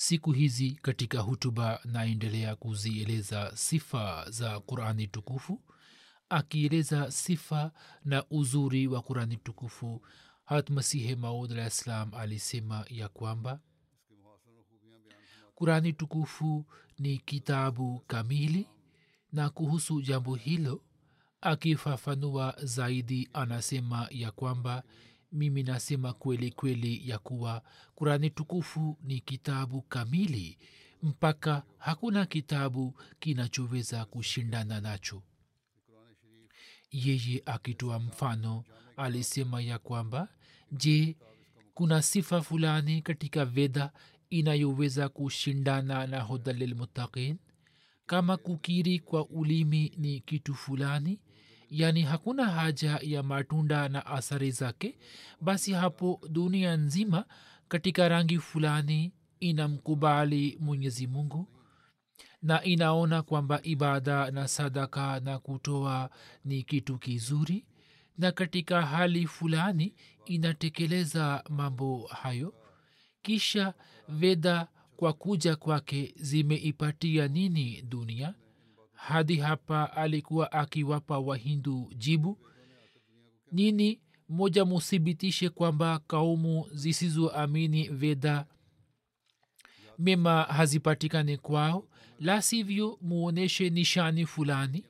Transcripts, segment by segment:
siku hizi katika hutuba naendelea kuzieleza sifa za qurani tukufu. Akieleza sifa na uzuri wa qurani tukufu hat masihe maud alah ssalam alisema ya kwamba qurani tukufu ni kitabu kamili na kuhusu jambo hilo akifafanua zaidi anasema ya kwamba mimi nasema kweli kweli ya kuwa kurani tukufu ni kitabu kamili mpaka hakuna kitabu kinachoweza kushindana nacho. Yeye akitoa mfano alisema ya kwamba je kuna sifa fulani katika veda inayoweza kushindana na huda lilmuttaqin? Kama kukiri kwa ulimi ni kitu fulani yaani hakuna haja ya matunda na athari zake basi hapo dunia nzima katika rangi fulani inamkubali mwenyezi mungu na inaona kwamba ibada na sadaka na kutoa ni kitu kizuri na katika hali fulani inatekeleza mambo hayo. Kisha veda kwa kuja kwake zimeipatia nini dunia hadi hapa alikuwa akiwapa wahindu jibu nini? Moja muthibitishe kwamba kaumu zisizoamini veda mema hazipatikane kwao la sivyo muoneshe nishani fulani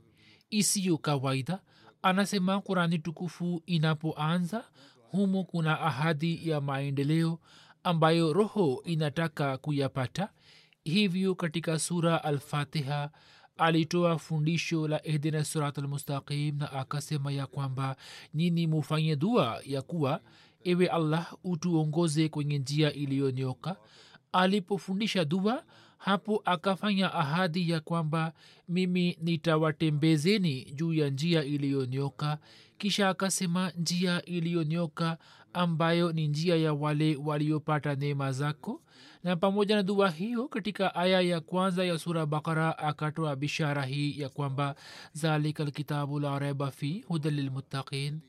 isiyo kawaida. Anasema kurani tukufu inapoanza humo kuna ahadi ya maendeleo ambayo roho inataka kuyapata. Hivyo katika sura alfatiha alitoa fundisho la ihdina sirat na akasema ya kwamba nini mufanye dua ya kuwa ewe allah utuongoze kwenye njia iliyonyoka. Alipofundisha dua hapo akafanya ahadi ya kwamba mimi nitawatembezeni juu ya njia iliyonyoka. Kisha akasema njia iliyonyoka ambayo ni njia ya wale waliopata neema zako. Na pamoja na dua hiyo katika aya ya kwanza ya sura bakara akatoa bishara hii ya kwamba dhalika lkitabu la fi huda lilmuttaqin.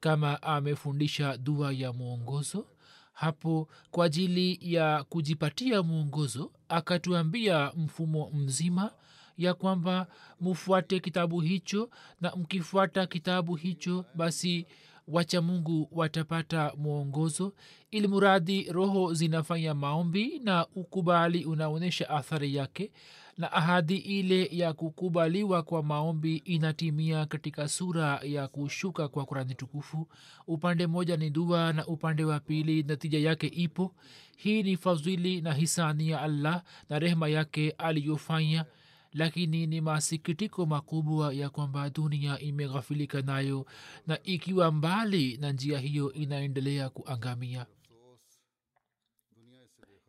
Kama amefundisha dua ya mwongozo hapo kwa ajili ya kujipatia mwongozo akatuambia mfumo mzima ya kwamba mufuate kitabu hicho na mkifuata kitabu hicho basi wacha mungu watapata mwongozo ili muradhi roho zinafanya maombi na ukubali unaonyesha athari yake na ahadi ile ya kukubaliwa kwa maombi inatimia katika sura ya kushuka kwa kurani tukufu. Upande mmoja ni dua na upande wa pili natija yake ipo. Hii ni fadhili na hisani ya allah na rehema yake aliyofanya lakini ni masikitiko makubwa ya kwamba dunia imeghafilika nayo na ikiwa mbali na njia hiyo inaendelea kuangamia.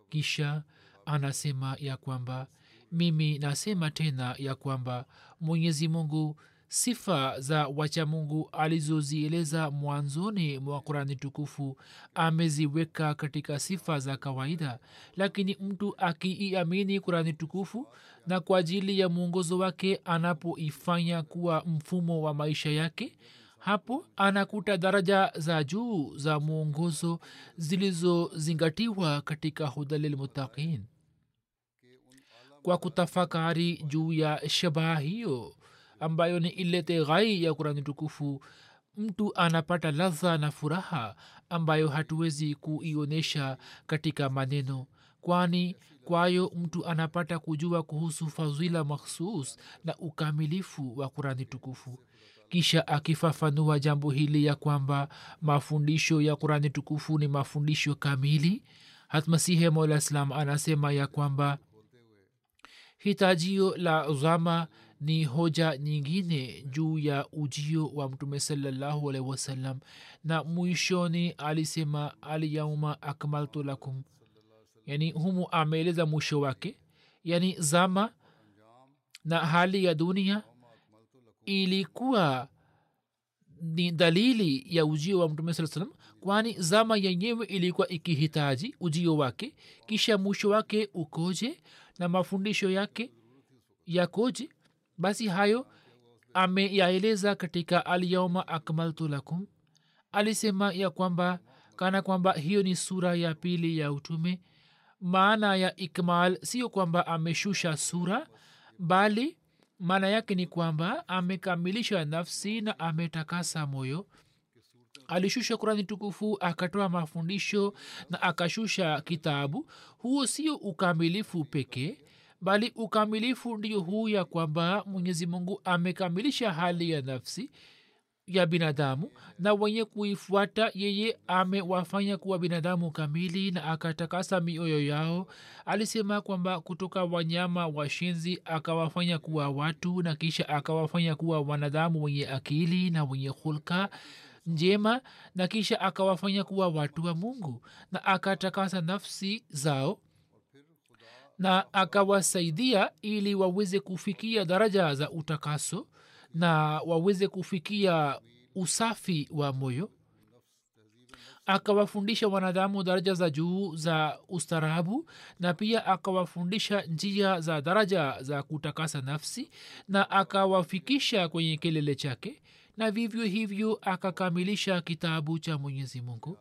Kisha anasema ya kwamba mimi nasema tena ya kwamba mwenyezi mungu sifa za wachamungu alizozieleza mwanzoni mwa qurani tukufu ameziweka katika sifa za kawaida. Lakini mtu akiiamini qurani tukufu na kwa ajili ya mwongozo wake anapoifanya kuwa mfumo wa maisha yake hapo anakuta daraja za juu za mwongozo zilizozingatiwa katika hudalilmutaqin kwa kutafakari juu ya shabaha hiyo ambayo ni ilete ghai ya kurani tukufu mtu anapata ladha na furaha ambayo hatuwezi kuionyesha katika maneno. Kwani kwayo mtu anapata kujua kuhusu fadhila makhsus na ukamilifu wa kurani tukufu. Kisha akifafanua jambo hili ya kwamba mafundisho ya kurani tukufu ni mafundisho kamili hatmasihe mola islam anasema ya kwamba hitajio la zama ni hoja nyingine juu ya ujio wa mtume salallahu alaihi wasallam. Na mwishoni alisema alyauma akmaltu lakum. Yani humu ameeleza mwisho wake. Yani zama na hali ya dunia ilikuwa ni dalili ya ujio wa mtume saa salam kwani zama yenyewe ilikuwa ikihitaji ujio wake. Kisha mwisho wake ukoje na mafundisho yake yakoje basi hayo ameyaeleza katika alyauma akmaltu lakum. Alisema ya kwamba kana kwamba hiyo ni sura ya pili ya utume. Maana ya ikmal sio kwamba ameshusha sura bali maana yake ni kwamba amekamilisha nafsi na ametakasa moyo. Alishusha kurani tukufu akatoa mafundisho na akashusha kitabu. Huo sio ukamilifu pekee bali ukamilifu ndio huu ya kwamba mwenyezi mungu amekamilisha hali ya nafsi ya binadamu na wenye kuifuata yeye amewafanya kuwa binadamu kamili na akatakasa mioyo yao. Alisema kwamba kutoka wanyama washinzi akawafanya kuwa watu na kisha akawafanya kuwa wanadamu wenye akili na wenye hulka njema na kisha akawafanya kuwa watu wa mungu na akatakasa nafsi zao na akawasaidia ili waweze kufikia daraja za utakaso na waweze kufikia usafi wa moyo. Akawafundisha wanadamu daraja za juu za ustarabu na pia akawafundisha njia za daraja za kutakasa nafsi na akawafikisha kwenye kilele chake na vivyo hivyo akakamilisha kitabu cha mwenyezi mungu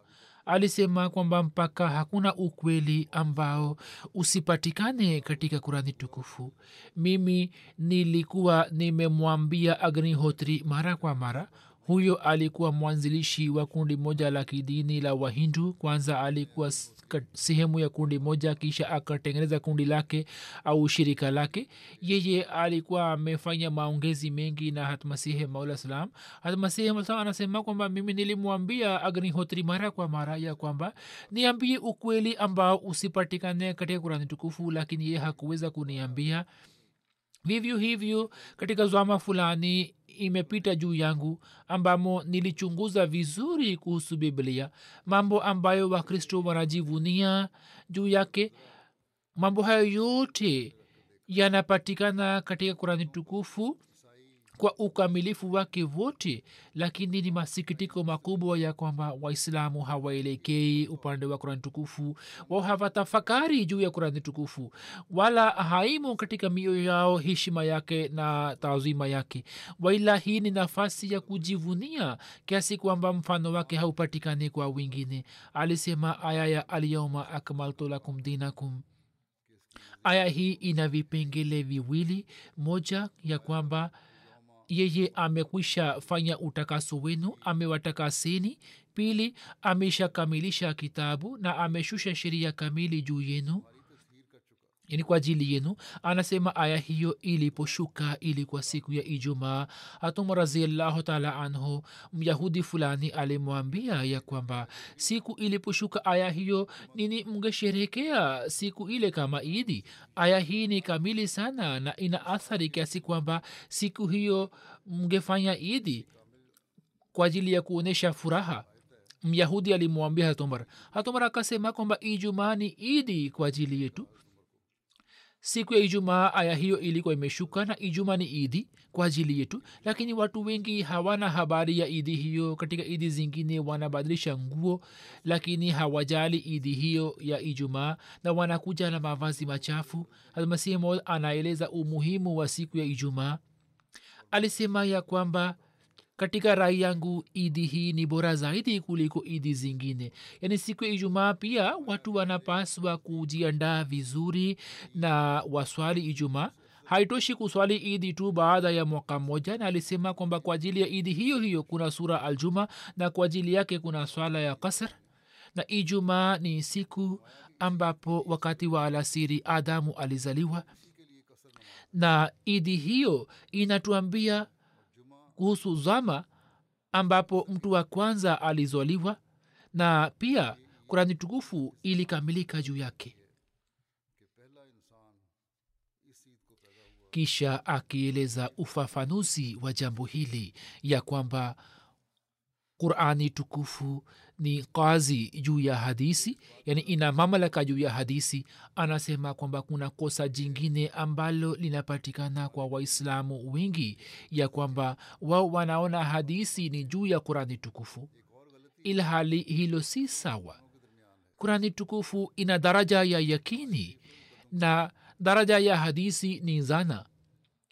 alisema kwamba mpaka hakuna ukweli ambao usipatikane katika kurani tukufu. Mimi nilikuwa nimemwambia agnihotri mara kwa mara huyo alikuwa mwanzilishi wa kundi moja la kidini la wahindu. Kwanza alikuwa sehemu ya kundi moja kisha akatengeneza kundi lake au shirika lake. Yeye alikuwa amefanya maongezi mengi na hatmasihe maula salam. Hatmasihe maula salam anasema kwamba mimi nilimwambia agnihotri mara kwa mara ya kwamba niambie ukweli ambao usipatikane katika kurani tukufu lakini ye hakuweza kuniambia vivyo hivyo katika zwama fulani imepita juu yangu ambamo nilichunguza vizuri kuhusu biblia mambo ambayo wakristo wanajivunia juu yake. Mambo hayo yote yanapatikana katika kurani tukufu kwa ukamilifu wake wote lakini ni masikitiko makubwa ya kwamba waislamu hawaelekei upande wa kurani tukufu wao hawatafakari juu ya kurani tukufu wala haimu katika mioyo yao heshima yake na taazima yake. Waila hii ni nafasi ya kujivunia kiasi kwamba mfano wake haupatikani kwa wingine alisema aya ya alyauma akmaltu lakum dinakum. Aya hii ina vipengele viwili moja ya kwamba yeye amekwisha fanya utakaso wenu amewatakaseni. Pili ameshakamilisha kitabu na ameshusha sheria kamili juu yenu yani kwa ajili yenu. Anasema aya hiyo iliposhuka ilikuwa siku ya ijumaa hatum raziallahu taala anhu myahudi fulani alimwambia ya kwamba siku iliposhuka aya hiyo nini mngesherekea siku ile kama idi? Aya hii ni kamili sana na ina athari kiasi kwamba siku hiyo mngefanya idi kwa ajili ya kuonyesha furaha. Myahudi alimwambia hatumar hatumar akasema kwamba ijumaa ni idi kwa ajili yetu siku ya ijumaa aya hiyo ilikuwa imeshuka na ijumaa ni idi kwa ajili yetu lakini watu wengi hawana habari ya idi hiyo. Katika idi zingine wanabadilisha nguo lakini hawajali idi hiyo ya ijumaa na wanakuja na mavazi machafu. Almasihi anaeleza umuhimu wa siku ya ijumaa. Alisema ya kwamba katika rai yangu idi hii ni bora zaidi kuliko idi zingine. Yaani siku ya ijumaa pia watu wanapaswa kujiandaa vizuri na waswali ijumaa. Haitoshi kuswali idi tu baada ya mwaka mmoja na alisema kwamba kwa ajili ya idi hiyo hiyo kuna sura aljuma na kwa ajili yake kuna swala ya kasr na ijumaa ni siku ambapo wakati wa alasiri adamu alizaliwa. Na idi hiyo inatuambia kuhusu zama ambapo mtu wa kwanza alizaliwa na pia kurani tukufu ilikamilika juu yake. Kisha akieleza ufafanuzi wa jambo hili ya kwamba qurani tukufu ni kazi juu ya hadisi yani ina mamlaka juu ya hadisi. Anasema kwamba kuna kosa jingine ambalo linapatikana kwa waislamu wengi ya kwamba wao wanaona hadisi ni juu ya qurani tukufu ilhali hilo si sawa. Qurani tukufu ina daraja ya yakini na daraja ya hadisi ni zana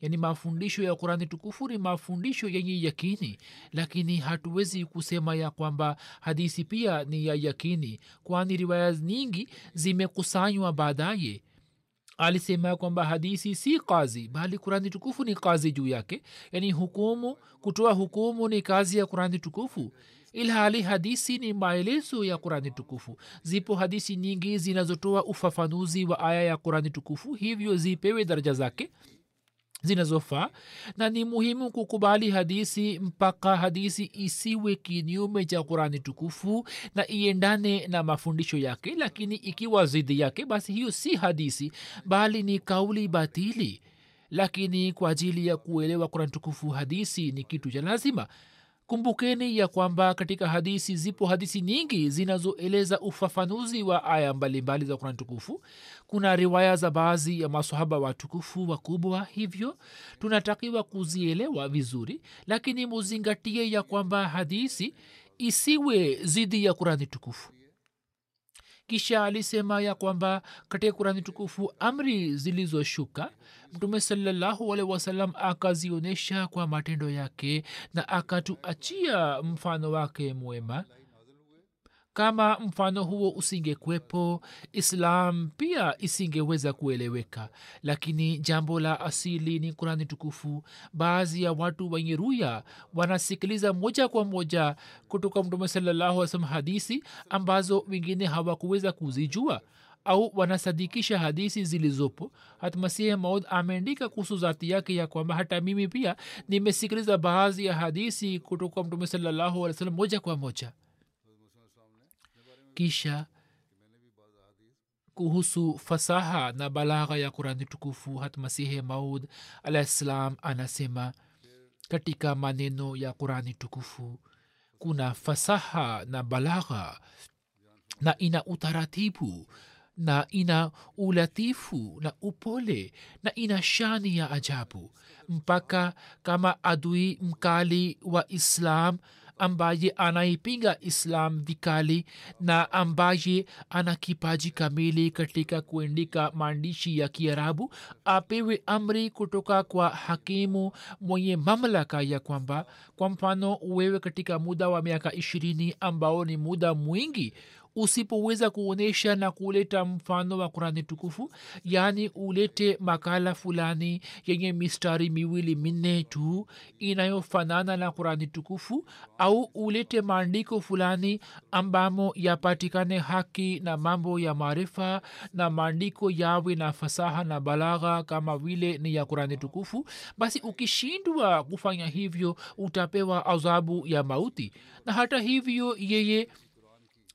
yaani mafundisho ya qurani tukufu ni mafundisho yenye yakini lakini hatuwezi kusema ya kwamba hadisi pia ni ya yakini kwani riwaya nyingi zimekusanywa baadaye. Alisema kwamba hadisi si kazi bali kurani tukufu ni kazi juu yake. Yaani hukumu kutoa hukumu ni kazi ya kurani tukufu ilhali hadisi ni maelezo ya qurani tukufu. Zipo hadisi nyingi zinazotoa ufafanuzi wa aya ya qurani tukufu hivyo zipewe daraja zake zinazofaa na ni muhimu kukubali hadisi mpaka hadisi isiwe kinyume cha qurani tukufu na iendane na mafundisho yake lakini ikiwa zidi yake basi hiyo si hadisi bali ni kauli batili. Lakini kwa ajili ya kuelewa qurani tukufu hadisi ni kitu cha lazima kumbukeni ya kwamba katika hadisi zipo hadisi nyingi zinazoeleza ufafanuzi wa aya mbalimbali za kurani tukufu. Kuna riwaya za baadhi ya masahaba watukufu wakubwa hivyo. Tunatakiwa kuzielewa vizuri lakini muzingatie ya kwamba hadisi isiwe zidi ya kurani tukufu kisha alisema ya kwamba katika kurani tukufu amri zilizoshuka mtume salallahu wasalam akazionyesha kwa matendo yake na akatuachia mfano wake mwema kama mfano huo usingekwepo islam pia isingeweza kueleweka. Lakini jambo la asili ni kurani tukufu. Baadhi ya watu wenye ruya wanasikiliza moja kwa moja kutoka mtume salallahu salam hadisi ambazo wengine hawakuweza kuzijua au wanasadikisha hadisi zilizopo. Hatmasihi maud ameandika kuhusu zati yake ya kwamba hata mimi pia nimesikiliza baadhi ya hadisi kutoka mtume salallahu alih salam moja kwa moja kisha kuhusu fasaha na balagha ya qurani tukufu hatmasihi maud alah ssalam anasema katika maneno ya qurani tukufu kuna fasaha na balagha na ina utaratibu na ina ulatifu na upole na ina shani ya ajabu. Mpaka kama adui mkali wa islam ambaye anaipinga islam vikali na ambaye ana kipaji kamili katika kuandika maandishi ya kiarabu apewe amri kutoka kwa hakimu mwenye mamlaka ya kwamba kwa mfano wewe katika muda wa miaka ishirini ambao ni muda mwingi usipoweza kuonyesha na kuleta mfano wa kurani tukufu yaani ulete makala fulani yenye mistari miwili minne tu inayofanana na kurani tukufu au ulete maandiko fulani ambamo yapatikane haki na mambo ya maarifa na maandiko yawe na fasaha na balagha kama vile ni ya kurani tukufu basi ukishindwa kufanya hivyo utapewa adhabu ya mauti. Na hata hivyo yeye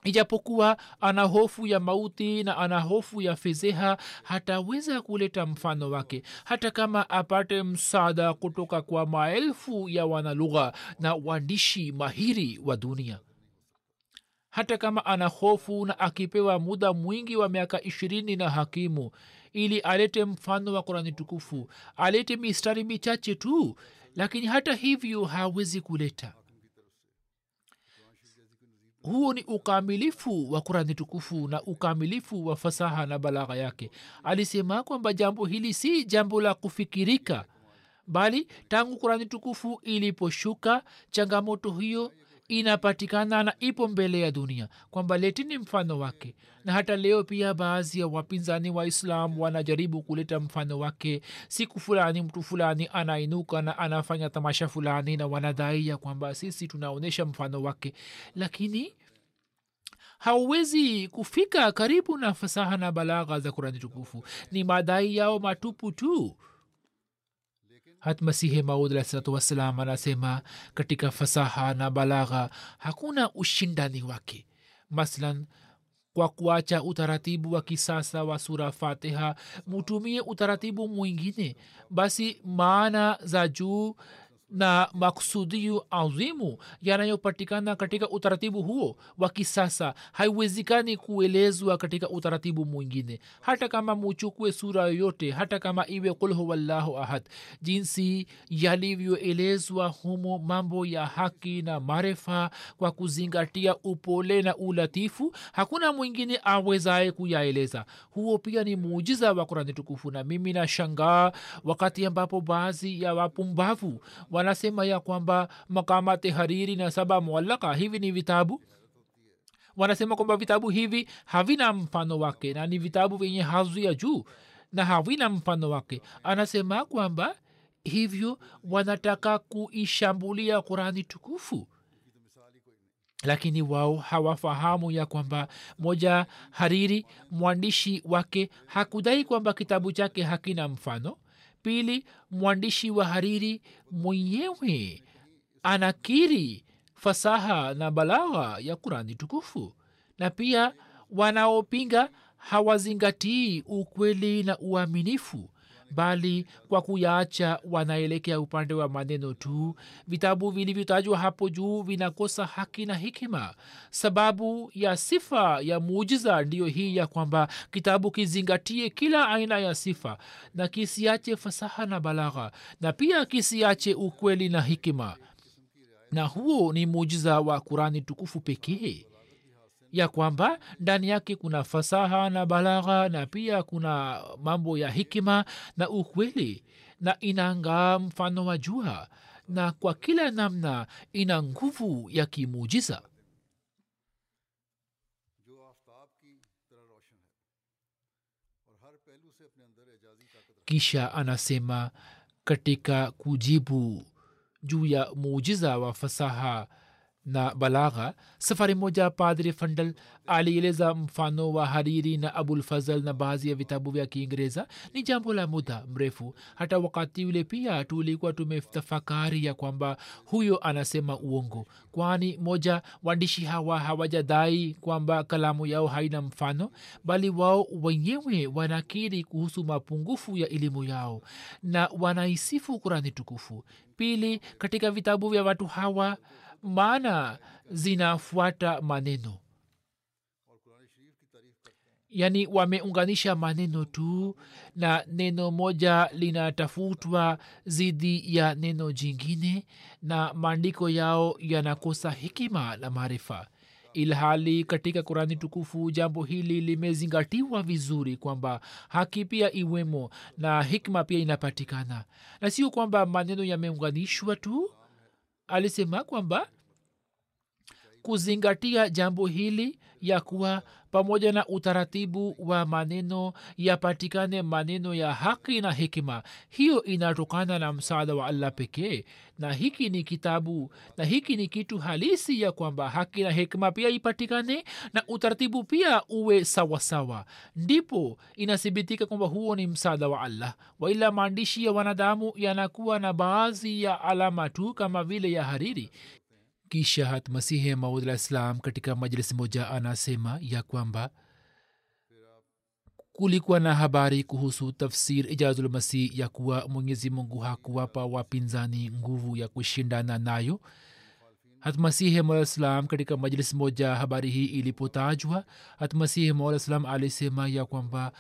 ijapokuwa ana hofu ya mauti na ana hofu ya fedheha hataweza kuleta mfano wake hata kama apate msaada kutoka kwa maelfu ya wanalugha na waandishi mahiri wa dunia. Hata kama ana hofu na akipewa muda mwingi wa miaka ishirini na hakimu ili alete mfano wa kurani tukufu alete mistari michache tu lakini hata hivyo hawezi kuleta huo ni ukamilifu wa kurani tukufu na ukamilifu wa fasaha na balagha yake. Alisema kwamba jambo hili si jambo la kufikirika bali tangu kurani tukufu iliposhuka changamoto hiyo inapatikana na ipo mbele ya dunia kwamba letini mfano wake. Na hata leo pia baadhi ya wapinzani wa islam wanajaribu kuleta mfano wake. Siku fulani mtu fulani anainuka na anafanya tamasha fulani na wanadhaia kwamba sisi tunaonyesha mfano wake. Lakini hauwezi kufika karibu na fasaha na balagha za kurani tukufu. Ni madai yao matupu tu hat masihi maud alahsalatuwassalam anasema katika fasaha na balagha hakuna ushindani wake. Maslan kwa kuacha utaratibu wa kisasa wa sura fatiha mutumie utaratibu mwingine. Basi maana za juu na makusudio azimu yanayopatikana katika utaratibu huo wa kisasa. Haiwezekani kuelezwa katika utaratibu mwingine. Hata kama muchukue sura yoyote hata kama iwe kulhuwallahu ahad jinsi yalivyoelezwa humo mambo ya haki na marefa kwa kuzingatia upole na ulatifu hakuna mwingine awezaye kuyaeleza. Huo pia ni muujiza wa kurani tukufu na mimi nashangaa wakati ambapo baadhi ya wapumbavu wanasema ya kwamba makamate hariri na saba mualaka hivi ni vitabu? Wanasema kwamba vitabu hivi havina mfano wake na ni vitabu vyenye hazu ya juu na havina mfano wake. Anasema kwamba hivyo wanataka kuishambulia qurani tukufu. Lakini wao hawafahamu ya kwamba moja hariri mwandishi wake hakudai kwamba kitabu chake hakina mfano pili mwandishi wa hariri mwenyewe anakiri fasaha na balagha ya kurani tukufu. Na pia wanaopinga hawazingatii ukweli na uaminifu bali kwa kuyaacha wanaelekea upande wa maneno tu. Vitabu vilivyotajwa hapo juu vinakosa haki na hikima sababu ya sifa ya muujiza ndiyo hii ya kwamba kitabu kizingatie kila aina ya sifa na kisiache fasaha na balagha na pia kisiache ukweli na hikima na huo ni muujiza wa kurani tukufu pekee ya kwamba ndani yake kuna fasaha na balagha na pia kuna mambo ya hikima na ukweli na inangaa mfano wa jua na kwa kila namna ina nguvu ya kimuujiza. Kisha anasema katika kujibu juu ya muujiza wa fasaha na balagha safari moja padri fandal alieleza mfano wa hariri na abulfazal na baadhi ya vitabu vya kiingereza. Ni jambo la muda mrefu. Hata wakati ule pia tulikuwa tumetafakari ya kwamba huyo anasema uongo. Kwani moja waandishi hawa hawajadai kwamba kalamu yao haina mfano bali wao wenyewe wanakiri kuhusu mapungufu ya elimu yao na wanaisifu kurani tukufu. Pili katika vitabu vya watu hawa maana zinafuata maneno. Yaani wameunganisha maneno tu na neno moja linatafutwa dhidi ya neno jingine na maandiko yao yanakosa hikima na maarifa. Ilhali katika kurani tukufu jambo hili limezingatiwa vizuri kwamba haki pia iwemo na hikma pia inapatikana. Na sio kwamba maneno yameunganishwa tu alisema kwamba kuzingatia jambo hili ya kuwa pamoja na utaratibu wa maneno yapatikane maneno ya haki na hikima hiyo inatokana na msaada wa allah pekee na hiki ni kitabu na hiki ni kitu halisi ya kwamba haki na hikima pia ipatikane na utaratibu pia uwe sawasawa. Ndipo inathibitika kwamba huo ni msaada wa allah. Waila maandishi ya wanadamu yanakuwa na baadhi ya alama tu kama vile ya hariri kisha masihi maud alah ssalam katika majlisi moja anasema ya kwamba kulikuwa na habari kuhusu tafsir ijazulmasih ya kuwa mwenyezi mungu hakuwapa wapinzani nguvu ya kushindana nayo. Hatmasihi maula salam katika majlis moja habari hii ilipotajwa hatmasihi maula salam alisema ya kwamba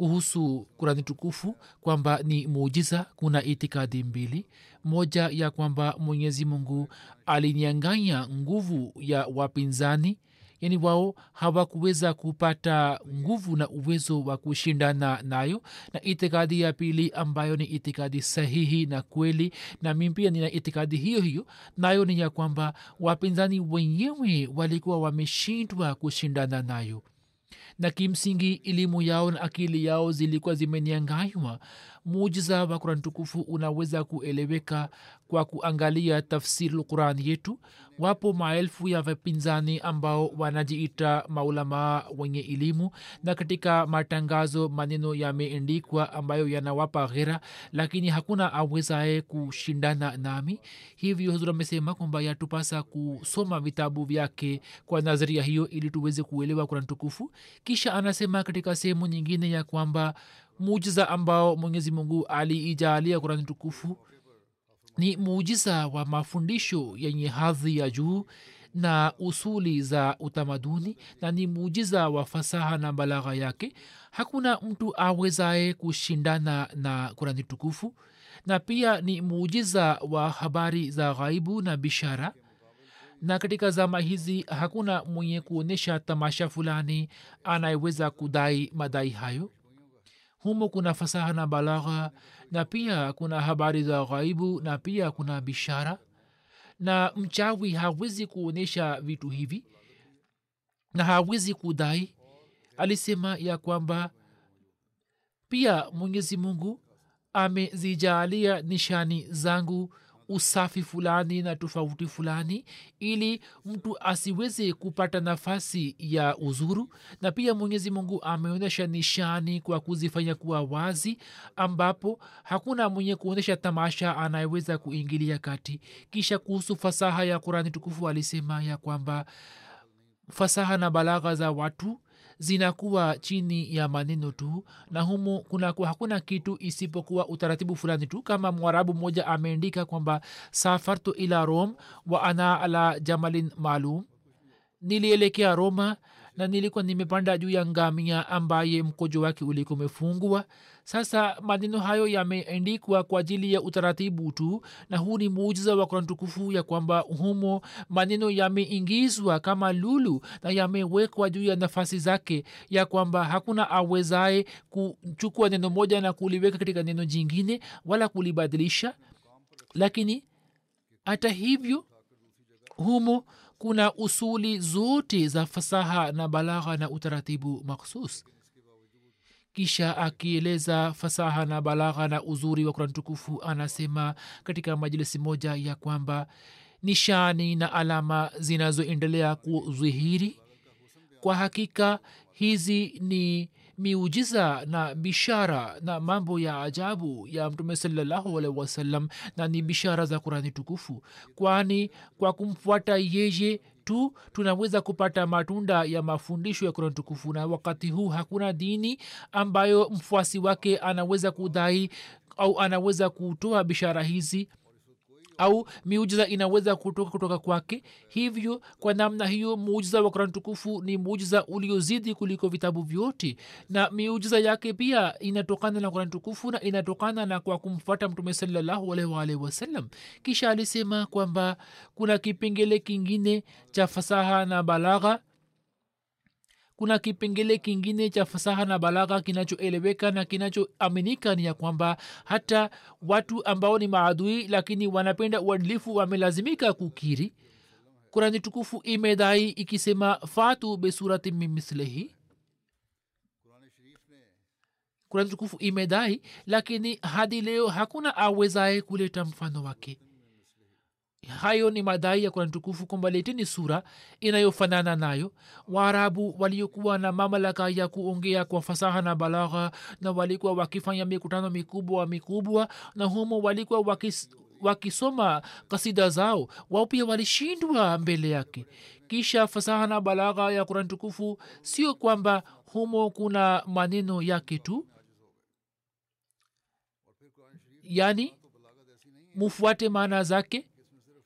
kuhusu kurani tukufu kwamba ni muujiza kuna itikadi mbili. Moja ya kwamba mwenyezi mungu alinyanganya nguvu ya wapinzani yani wao hawakuweza kupata nguvu na uwezo wa kushindana nayo. Na itikadi ya pili ambayo ni itikadi sahihi na kweli na mi pia nina itikadi hiyo hiyo nayo ni ya kwamba wapinzani wenyewe walikuwa wameshindwa kushindana nayo na kimsingi elimu yao na akili yao zilikuwa zimenianganywa mujiza wa kurani tukufu unaweza kueleweka kwa kuangalia tafsiri lquran yetu wapo maelfu ya wapinzani ambao wanajiita maulamaa wenye elimu na katika matangazo maneno yameendikwa ambayo yanawapa ghera lakini hakuna awezaye kushindana nami. Hivyo huzur amesema kwamba yatupasa kusoma vitabu vyake kwa nadharia hiyo ili tuweze kuelewa kurani tukufu. Kisha anasema katika sehemu nyingine ya kwamba mujiza ambao mwenyezi mungu aliijaalia kurani tukufu ni muujiza wa mafundisho yenye hadhi ya juu na usuli za utamaduni na ni muujiza wa fasaha na balagha yake. Hakuna mtu awezaye kushindana na kurani tukufu na pia ni muujiza wa habari za ghaibu na bishara. Na katika zama hizi hakuna mwenye kuonyesha tamasha fulani anayeweza kudai madai hayo humo kuna fasaha na balagha na pia kuna habari za ghaibu na pia kuna bishara. Na mchawi hawezi kuonyesha vitu hivi na hawezi kudai. Alisema ya kwamba pia mwenyezi mungu amezijaalia nishani zangu usafi fulani na tofauti fulani ili mtu asiweze kupata nafasi ya uzuru. Na pia mwenyezi mungu ameonyesha nishani kwa kuzifanya kuwa wazi ambapo hakuna mwenye kuonyesha tamasha anayeweza kuingilia kati. Kisha kuhusu fasaha ya kurani tukufu alisema ya kwamba fasaha na balagha za watu zinakuwa chini ya maneno tu na humu kunakuwa hakuna kitu isipokuwa utaratibu fulani tu kama mwarabu mmoja ameandika kwamba safartu ila rom wa ana ala jamalin maalum. Nilielekea roma na nilikuwa nimepanda juu ya ngamia ambaye mkojo wake ulikuwa umefungwa. Sasa maneno hayo yameandikwa kwa ajili ya utaratibu tu na huu ni muujiza wa kurani tukufu ya kwamba humo maneno yameingizwa kama lulu na yamewekwa juu ya nafasi zake ya kwamba hakuna awezaye kuchukua neno moja na kuliweka katika neno jingine wala kulibadilisha. Lakini hata hivyo humo kuna usuli zote za fasaha na balagha na utaratibu makhsus kisha akieleza fasaha na balagha na uzuri wa kurani tukufu anasema katika majlisi moja ya kwamba nishani na alama zinazoendelea kudhihiri kwa hakika hizi ni miujiza na bishara na mambo ya ajabu ya mtume salallahu alaihi wasallam na ni bishara za kurani tukufu. Kwani kwa kumfuata yeye tu tunaweza kupata matunda ya mafundisho ya kurani tukufu na wakati huu hakuna dini ambayo mfuasi wake anaweza kudai au anaweza kutoa bishara hizi au miujiza inaweza kutoka kutoka kwake. Hivyo kwa namna hiyo muujiza wa kurani tukufu ni muujiza uliozidi kuliko vitabu vyote. Na miujiza yake pia inatokana na kurani tukufu na inatokana na kwa kumfuata mtume salallahu alaihi wasallam. Kisha alisema kwamba kuna kipengele kingine cha fasaha na balagha kuna kipengele kingine cha fasaha na balagha kinachoeleweka na kinachoaminika ni ya kwamba hata watu ambao ni maadui lakini wanapenda uadilifu wamelazimika kukiri. Kurani tukufu imedai ikisema fatu besurati mimithlihi kurani tukufu imedai lakini hadi leo hakuna awezaye kuleta mfano wake hayo ni madai ya kurani tukufu kwamba leteni sura inayofanana nayo waarabu waliokuwa na mamlaka ya kuongea kwa fasaha na balagha na walikuwa wakifanya mikutano mikubwa mikubwa na humo walikuwa wakis, wakisoma kasida zao wao pia walishindwa mbele yake. Kisha fasaha na balagha ya kurani tukufu sio kwamba humo kuna maneno yake tu. Yani mufuate maana zake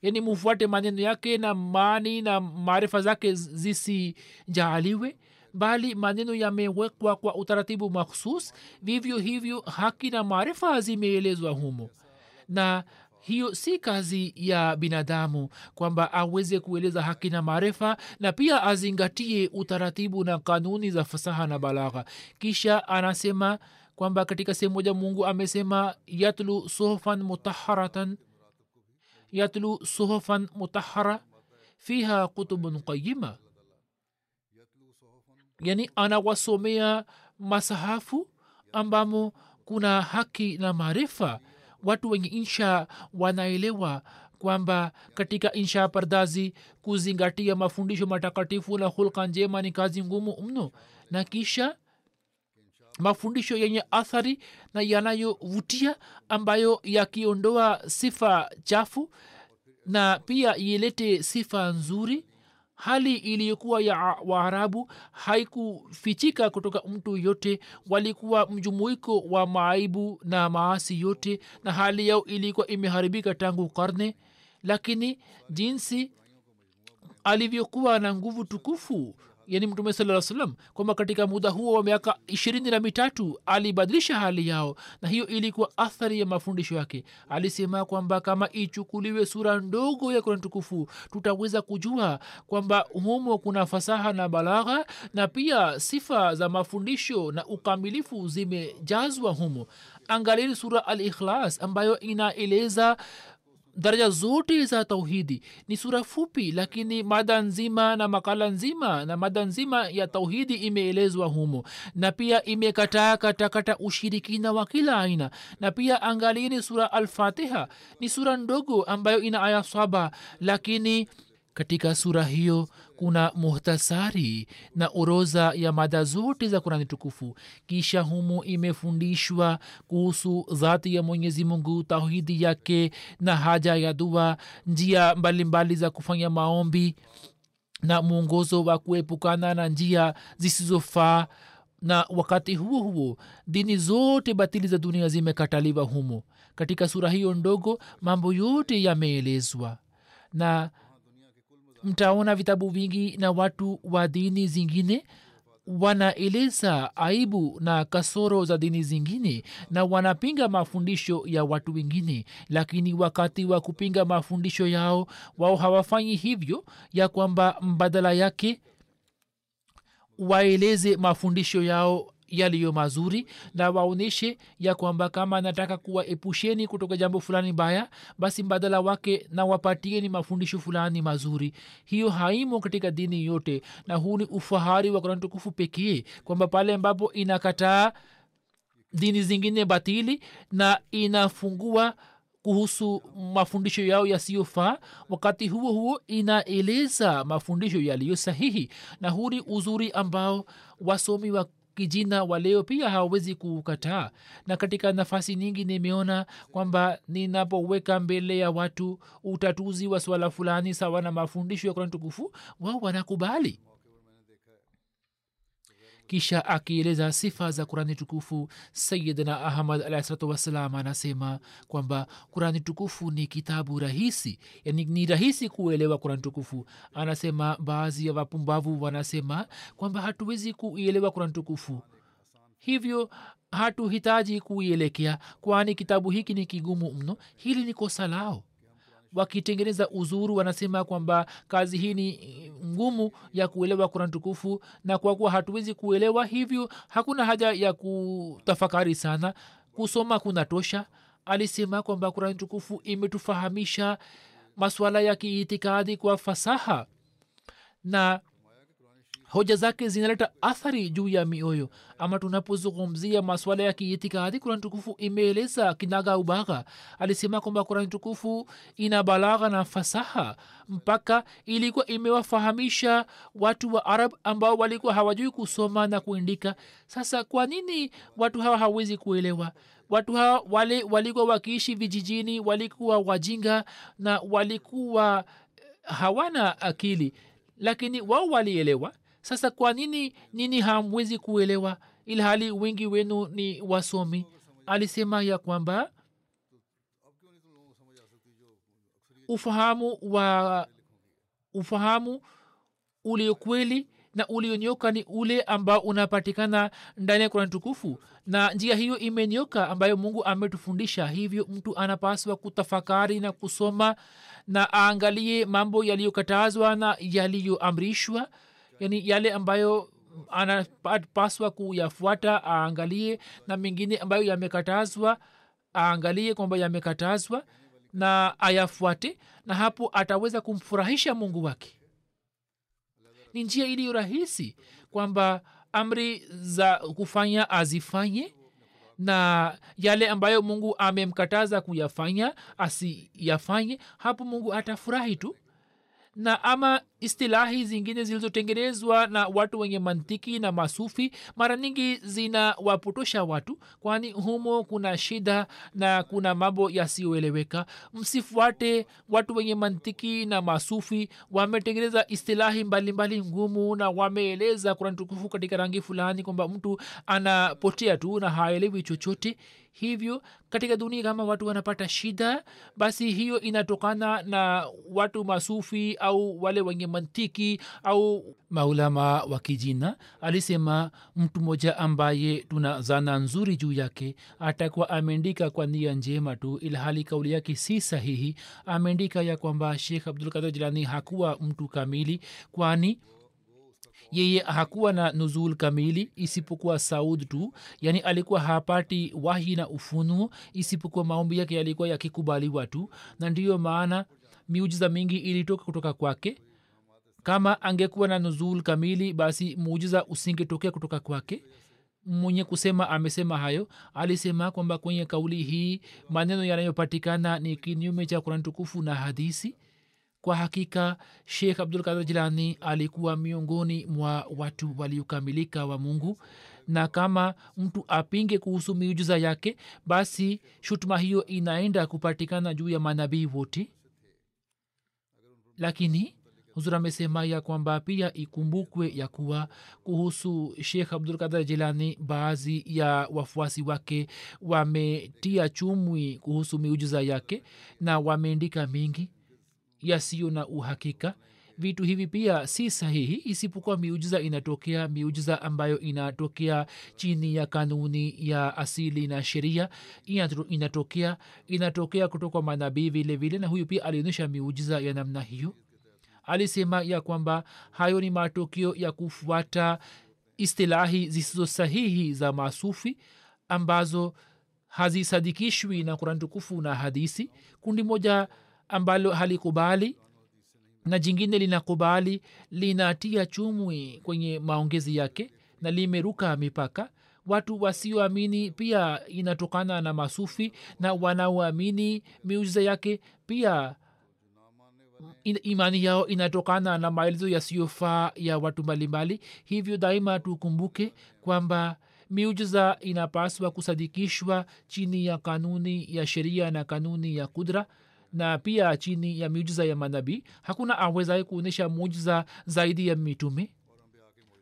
yani mufuate maneno yake na mani na maarifa zake zisijaaliwe bali maneno yamewekwa kwa utaratibu makhsus vivyo hivyo haki na maarifa zimeelezwa humo. Na hiyo si kazi ya binadamu kwamba aweze kueleza haki na maarifa na pia azingatie utaratibu na kanuni za fasaha na balagha. Kisha anasema kwamba katika sehemu moja mungu amesema yatlu sohfan mutaharatan yatlu صحفا mutahara fiha kutubun qayima yani anawasomea masahafu ambamo kuna haki na maarifa watu wenye insha wanaelewa kwamba katika insha pardazi kuzingatia mafundisho matakatifu na hulka njema ni kazi ngumu mno. Na kisha mafundisho yenye athari na yanayovutia ambayo yakiondoa sifa chafu na pia ilete sifa nzuri. Hali iliyokuwa ya waarabu haikufichika kutoka mtu yote walikuwa mjumuiko wa maaibu na maasi yote na hali yao ilikuwa imeharibika tangu karne. Lakini jinsi alivyokuwa na nguvu tukufu yani mtume saa salam kwamba katika muda huo wa miaka ishirini na mitatu alibadilisha hali yao na hiyo ilikuwa athari ya mafundisho yake. Alisema kwamba kama ichukuliwe sura ndogo ya kurani tukufu tutaweza kujua kwamba humo kuna fasaha na balagha na pia sifa za mafundisho na ukamilifu zimejazwa humo. Angalili sura al ikhlas ambayo inaeleza daraja zote za tauhidi. Ni sura fupi lakini mada nzima na makala nzima na mada nzima ya tauhidi imeelezwa humo. Na pia imekataa katakata ushirikina wa kila aina. Na pia angalieni sura alfatiha. Ni sura ndogo ambayo ina aya saba lakini katika sura hiyo kuna muhtasari na oroza ya mada zote za kurani tukufu. Kisha humu imefundishwa kuhusu dhati ya mwenyezi mungu tauhidi yake na haja ya dua njia mbalimbali za kufanya maombi na mwongozo wa kuepukana na njia zisizofaa. Na wakati huo huo dini zote batili za dunia zimekataliwa humo. Katika sura hiyo ndogo mambo yote yameelezwa. Na mtaona vitabu vingi na watu wa dini zingine wanaeleza aibu na kasoro za dini zingine na wanapinga mafundisho ya watu wengine. Lakini wakati wa kupinga mafundisho yao wao hawafanyi hivyo ya kwamba mbadala yake waeleze mafundisho yao yaliyo mazuri na waonyeshe ya kwamba kama nataka kuwaepusheni kutoka jambo fulani baya basi mbadala wake na wapatieni mafundisho fulani mazuri. Hiyo haimo katika dini yote na huu ni ufahari wa kurani pekee kwamba pale ambapo inakataa dini zingine batili na inafungua kuhusu mafundisho yao yasiyofaa wakati huo huo inaeleza mafundisho yaliyo sahihi. Na huu ni uzuri ambao wasomi wa kijina wa leo pia hawawezi kukataa na katika nafasi nyingi nimeona kwamba ninapoweka mbele ya watu utatuzi wa swala fulani sawa na mafundisho ya kurani tukufu wao wanakubali kisha akieleza sifa za kurani tukufu sayidna ahmad alahsalatu wassalam anasema kwamba kurani tukufu ni kitabu rahisi yani ni rahisi kuelewa kurani tukufu. Anasema baadhi ya wapumbavu wanasema kwamba hatuwezi kuielewa kurani tukufu. Hivyo hatuhitaji kuielekea kwani kitabu hiki ni kigumu mno hili ni kosa lao wakitengeneza uzuru wanasema kwamba kazi hii ni ngumu ya kuelewa kurani tukufu na kwa kuwa hatuwezi kuelewa hivyo hakuna haja ya kutafakari sana. Kusoma kuna tosha alisema kwamba kurani tukufu imetufahamisha maswala ya kiitikadi kwa fasaha. Na hoja zake zinaleta athari juu ya mioyo. Ama tunapozungumzia maswala ya kiitikadi kurani tukufu imeeleza kinaga ubagha alisema kwamba kurani tukufu ina balagha na fasaha mpaka ilikuwa imewafahamisha watu wa arab ambao walikuwa hawajui kusoma na kuandika. Sasa kwa nini watu hawa hawezi kuelewa? Watu hawa wale walikuwa wakiishi vijijini walikuwa wajinga na walikuwa hawana akili. Lakini wao walielewa sasa kwa nini nini hamwezi kuelewa ilhali wengi wenu ni wasomi? Alisema ya kwamba ufahamu wa ufahamu uliokweli na ulionyoka ni ule ambao unapatikana ndani ya kurani tukufu na njia hiyo imenyoka ambayo mungu ametufundisha. Hivyo mtu anapaswa kutafakari na kusoma na aangalie mambo yaliyokatazwa na yaliyoamrishwa yani yale ambayo anapaswa kuyafuata aangalie na mengine ambayo yamekatazwa aangalie kwamba yamekatazwa na ayafuate na hapo ataweza kumfurahisha mungu wake. Ni njia iliyo rahisi kwamba amri za kufanya azifanye na yale ambayo mungu amemkataza kuyafanya asiyafanye hapo mungu atafurahi tu na ama istilahi zingine zilizotengenezwa na watu wenye mantiki na masufi mara nyingi zinawapotosha watu kwani humo kuna shida na kuna mambo yasiyoeleweka. Msifuate watu wenye mantiki na masufi wametengeneza istilahi mbalimbali ngumu na wameeleza kurani tukufu katika rangi fulani kwamba mtu anapotea tu na haelewi chochote hivyo katika dunia kama watu wanapata shida basi hiyo inatokana na watu masufi au wale wenye mantiki au maulama wa kijina. Alisema mtu mmoja ambaye tuna zana nzuri juu yake atakuwa ameandika kwa nia njema tu ilhali kauli yake si sahihi. Ameandika ya kwamba shekh abdulkadir jilani hakuwa mtu kamili kwani yeye hakuwa na nuzul kamili isipokuwa saud tu yani alikuwa hapati wahi na ufunuo isipokuwa maombi yake yalikuwa yakikubaliwa tu. Na ndiyo maana miujiza mingi ilitoka kutoka kwake. Kama angekuwa na nuzul kamili basi muujiza usingetokea kutoka kwake. Mwenye kusema amesema hayo alisema kwamba kwenye kauli hii maneno yanayopatikana ni kinyume cha kurani tukufu na hadisi kwa hakika shekh abdulkadir jilani alikuwa miongoni mwa watu waliokamilika wa mungu na kama mtu apinge kuhusu miujiza yake basi shutuma hiyo inaenda kupatikana juu ya manabii wote. Lakini huzur amesema ya kwamba pia ikumbukwe ya kuwa kuhusu shekh abdulkadir jilani baadhi ya wafuasi wake wametia chumwi kuhusu miujiza yake na wameandika mingi yasiyo na uhakika. Vitu hivi pia si sahihi isipokuwa miujiza inatokea miujiza ambayo inatokea chini ya kanuni ya asili na sheria. Inatokea inatokea kutoka manabii vile na huyu pia alionyesha miujiza ya namna hiyo. Alisema ya kwamba hayo ni matokeo ya kufuata istilahi zisizo sahihi za masufi ambazo hazisadikishwi na kurani tukufu na hadisi. Kundi moja ambalo halikubali na jingine linakubali linatia chumwi kwenye maongezi yake na limeruka mipaka. Watu wasioamini pia inatokana na masufi na wanaoamini miujiza yake pia imani yao inatokana na maelezo yasiyofaa ya watu mbalimbali. Hivyo daima tukumbuke kwamba miujiza inapaswa kusadikishwa chini ya kanuni ya sheria na kanuni ya kudra na pia chini ya miujiza ya manabii. Hakuna awezaye kuonyesha mujiza zaidi ya mitume.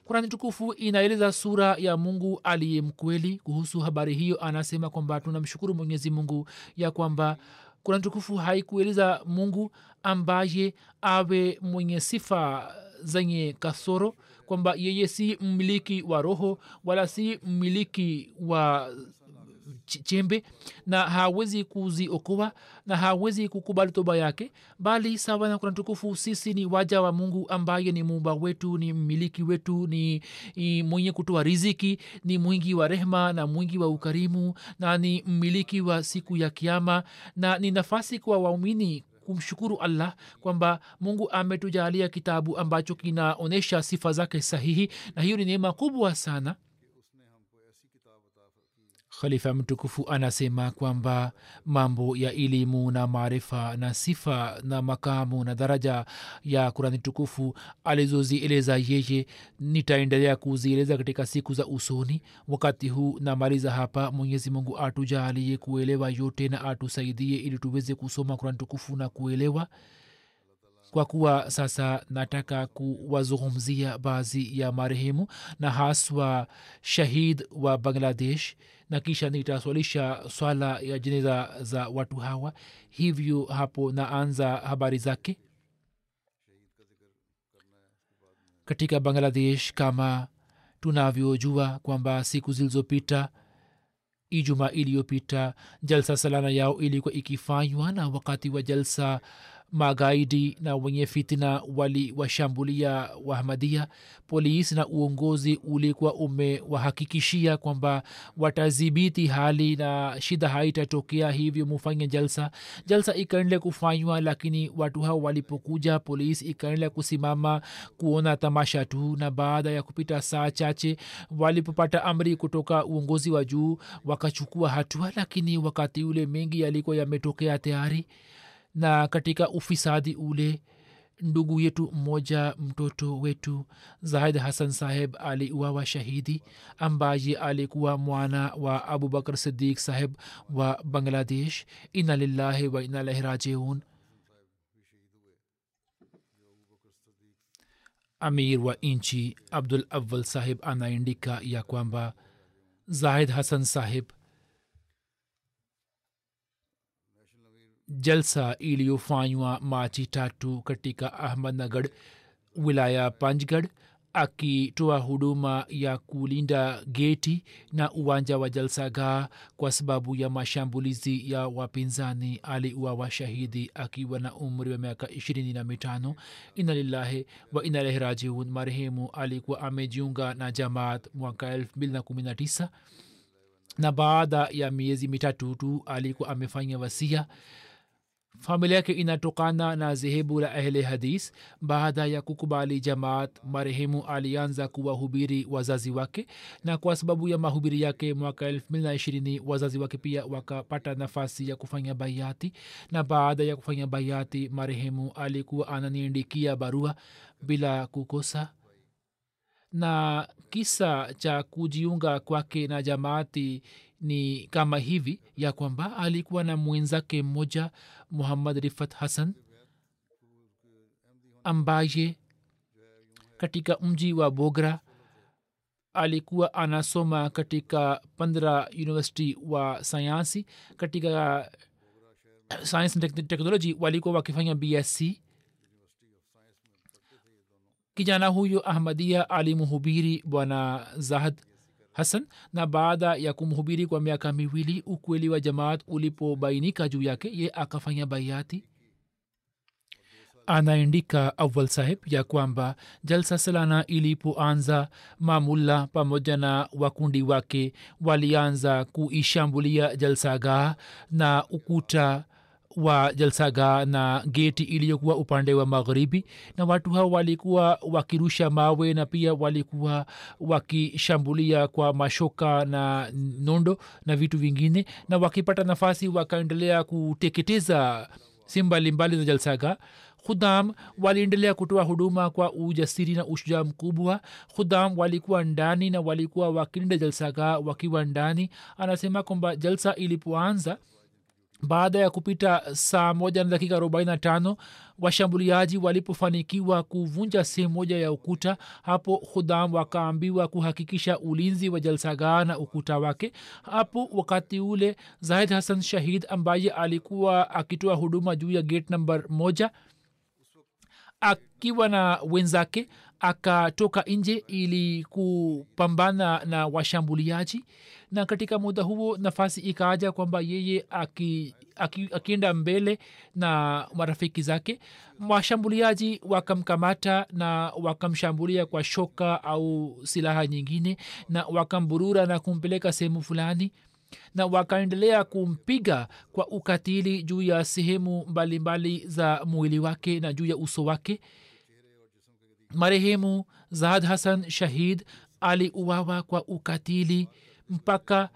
Kurani tukufu inaeleza sura ya mungu aliye mkweli. Kuhusu habari hiyo anasema kwamba tunamshukuru mwenyezi mungu ya kwamba kurani tukufu haikueleza mungu ambaye awe mwenye sifa zenye kasoro kwamba yeye si mmiliki wa roho wala si mmiliki wa chembe na hawezi kuziokoa na hawezi kukubali toba yake bali sawa na kurani tukufu sisi ni waja wa mungu ambaye ni muumba wetu ni mmiliki wetu ni, mwenye kutoa riziki ni mwingi wa rehma na mwingi wa ukarimu na ni mmiliki wa siku ya kiama na ni nafasi kwa waumini kumshukuru allah kwamba mungu ametujalia kitabu ambacho kinaonyesha sifa zake sahihi na hiyo ni neema kubwa sana khalifa mtukufu anasema kwamba mambo ya elimu na maarifa na sifa na makamu na daraja ya kurani tukufu alizozieleza yeye nitaendelea kuzieleza katika siku za usoni. Wakati huu namaliza hapa. Mwenyezi mungu atujaalie kuelewa yote na atusaidie ili tuweze kusoma kurani tukufu na kuelewa kwa kuwa sasa nataka kuwazungumzia baadhi ya marehemu na haswa shahid wa bangladesh na kisha nitaswalisha swala ya jeneza za watu hawa. Hivyo hapo naanza habari zake. Katika bangladesh kama tunavyojua kwamba siku zilizopita ijumaa iliyopita jalsa salana yao ilikuwa ikifanywa na wakati wa jalsa magaidi na wenye fitina waliwashambulia wahmadia polisi na uongozi ulikuwa umewahakikishia kwamba watadhibiti hali na shida haitatokea hivyo mufanye jalsa. Jalsa ikaendelea kufanywa lakini watu hao walipokuja polisi ikaendelea kusimama kuona tamasha tu na baada ya kupita saa chache walipopata amri kutoka uongozi wa juu wakachukua hatua lakini wakati ule mengi yalikuwa yametokea tayari na katika ufisadi ule ndugu yetu mmoja mtoto wetu zahid hasan saheb aliuawa shahidi ambaye alikuwa mwana wa abubakar sidik saheb wa bangladesh. Ina lillahi wa ina lahi rajiun. Amir wa nchi abdul awal saheb anaandika ya kwamba zahid hasan saheb jalsa iliyofanywa machi tatu katika ahmadnagar wilaya panjgad akitoa huduma ya kulinda geti na uwanja wa jalsagaa kwa sababu ya mashambulizi ya wapinzani aliuawa shahidi akiwa na umri wa miaka ishirini na mitano. Ina lillahi wa ina rajiun. Marehemu alikuwa amejiunga na jamaat mwaka elfu mbili na kumi na tisa. Na baada ya miezi mitatu tu alikuwa amefanya wasia familia yake inatokana na zehebu la ahle hadis baada ya kukubali jamaat marehemu alianza kuwahubiri wazazi wake na kwa sababu ya mahubiri yake mwaka elfu mbili na ishirini wazazi wake pia wakapata nafasi ya kufanya baiati na baada ya kufanya baiati marehemu alikuwa ananiandikia barua bila kukosa. Na kisa cha kujiunga kwake na jamaati ni kama hivi ya kwamba alikuwa na mwenzake mmoja muhammad rifat hassan ambaye katika mji wa bogra alikuwa anasoma katika pandra university wa sayansi. Katika science and technology walikuwa wakifanya bsc kijana huyo ahmadia alimhubiri bwana zahad hasan na baada ya kumhubiri kwa miaka miwili ukweli wa jamaat ulipobainika juu yake ye akafanya baiati anaandika awal saheb ya kwamba jalsa salana ilipoanza mamulla pamoja na wakundi wake walianza kuishambulia jalsagaa na ukuta wa jalsaga na geti iliyokuwa upande wa magharibi na watu hao walikuwa wakirusha mawe na pia walikuwa wakishambulia kwa mashoka na nondo na vitu vingine na wakipata nafasi wakaendelea kuteketeza sehemu mbalimbali za jalsaga. Khudam waliendelea kutoa huduma kwa ujasiri na ushujaa mkubwa. Khudam walikuwa ndani na walikuwa wakilinda jalsaga wakiwa ndani. Anasema kwamba jalsa ilipoanza baada ya kupita saa moja na dakika arobaini na tano washambuliaji walipofanikiwa kuvunja sehemu moja ya ukuta hapo khudam wakaambiwa kuhakikisha ulinzi wa jalsagaa na ukuta wake. Hapo wakati ule zahid hassan shahid ambaye alikuwa akitoa huduma juu ya gate namba moja akiwa na wenzake akatoka nje ili kupambana na washambuliaji. Na katika muda huo nafasi ikaaja kwamba yeye aki, aki, akienda mbele na marafiki zake. Washambuliaji wakamkamata na wakamshambulia kwa shoka au silaha nyingine na wakamburura na kumpeleka sehemu fulani. Na wakaendelea kumpiga kwa ukatili juu ya sehemu mbalimbali za mwili wake na juu ya uso wake marehemu zahad hasan shahid aliuawa kwa ukatili mpaka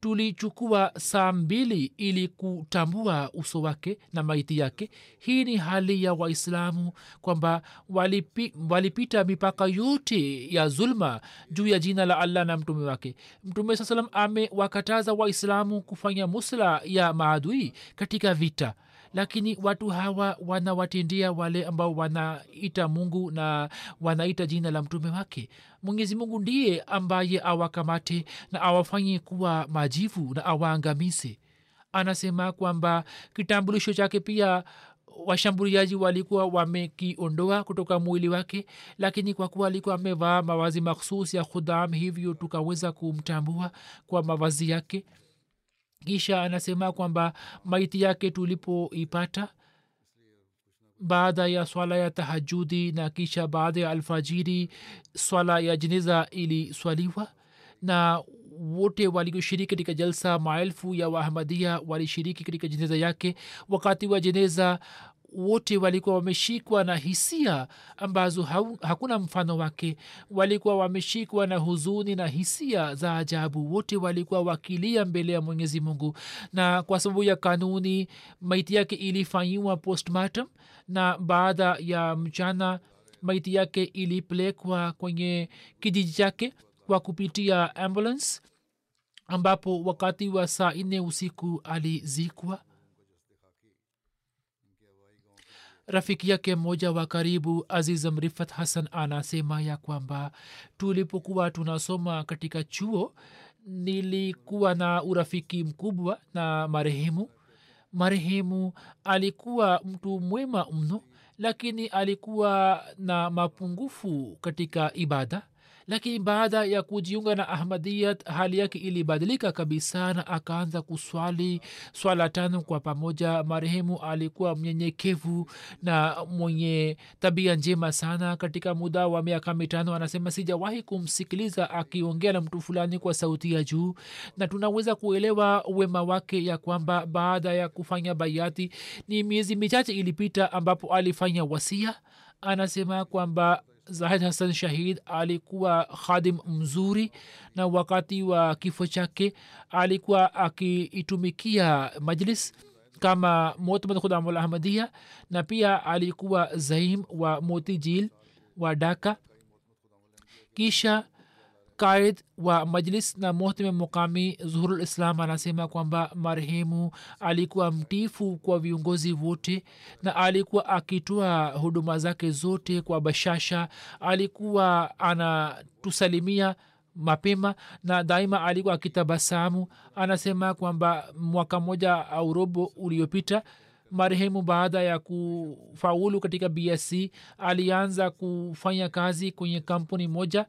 tulichukua saa mbili ili kutambua uso wake na maiti yake. Hii ni hali ya waislamu kwamba walipi, walipita mipaka yote ya zulma juu ya jina la allah na mtume wake. Mtume saa salam amewakataza waislamu kufanya musla ya maadui katika vita lakini watu hawa wanawatendea wale ambao wanaita mungu na wanaita jina la mtume wake. Mwenyezi mungu ndiye ambaye awakamate na awafanye kuwa majivu na awaangamize. Anasema kwamba kitambulisho chake pia washambuliaji walikuwa wamekiondoa kutoka mwili wake lakini kwa kuwa alikuwa amevaa mavazi makhsus ya khudam hivyo tukaweza kumtambua kwa mavazi yake kisha anasema kwamba maiti yake tulipoipata baada ya swala ya tahajudi na kisha baada ya alfajiri swala ya jeneza iliswaliwa na wote walioshiriki katika jalsa maelfu ya waahmadia walishiriki katika jeneza yake. Wakati wa jeneza wote walikuwa wameshikwa na hisia ambazo hau, hakuna mfano wake. Walikuwa wameshikwa na huzuni na hisia za ajabu. Wote walikuwa wakilia mbele ya mwenyezi mungu. Na kwa sababu ya kanuni maiti yake ilifanyiwa postmortem na baada ya mchana maiti yake ilipelekwa kwenye kijiji chake kwa kupitia ambulance ambapo wakati wa saa nne usiku alizikwa rafiki yake mmoja wa karibu azizam rifat hassan anasema ya kwamba tulipokuwa tunasoma katika chuo nilikuwa na urafiki mkubwa na marehemu. Marehemu alikuwa mtu mwema mno lakini alikuwa na mapungufu katika ibada lakini baada ya kujiunga na ahmadiyat hali yake ilibadilika kabisa na akaanza kuswali. Swala tano kwa pamoja marehemu alikuwa mnyenyekevu na mwenye tabia njema sana. Katika muda wa miaka mitano anasema sijawahi kumsikiliza akiongea na mtu fulani kwa sauti ya juu. Na tunaweza kuelewa wema wake ya kwamba baada ya kufanya bayati ni miezi michache ilipita ambapo alifanya wasia. Anasema kwamba zahid hassan shahid alikuwa khadim mzuri na wakati wa kifo chake alikuwa akiitumikia majlis kama motmad khudamul ahmadia na pia alikuwa zaim wa motijil wa daka kisha kaid wa majlis na muhtime mukami zuhurul islam anasema kwamba marehemu alikuwa mtifu kwa viongozi wote na alikuwa akitoa huduma zake zote kwa bashasha alikuwa anatusalimia mapema na daima alikuwa akitabasamu. Anasema kwamba mwaka mmoja au robo uliopita marehemu baada ya kufaulu katika bsc alianza kufanya kazi kwenye kampuni moja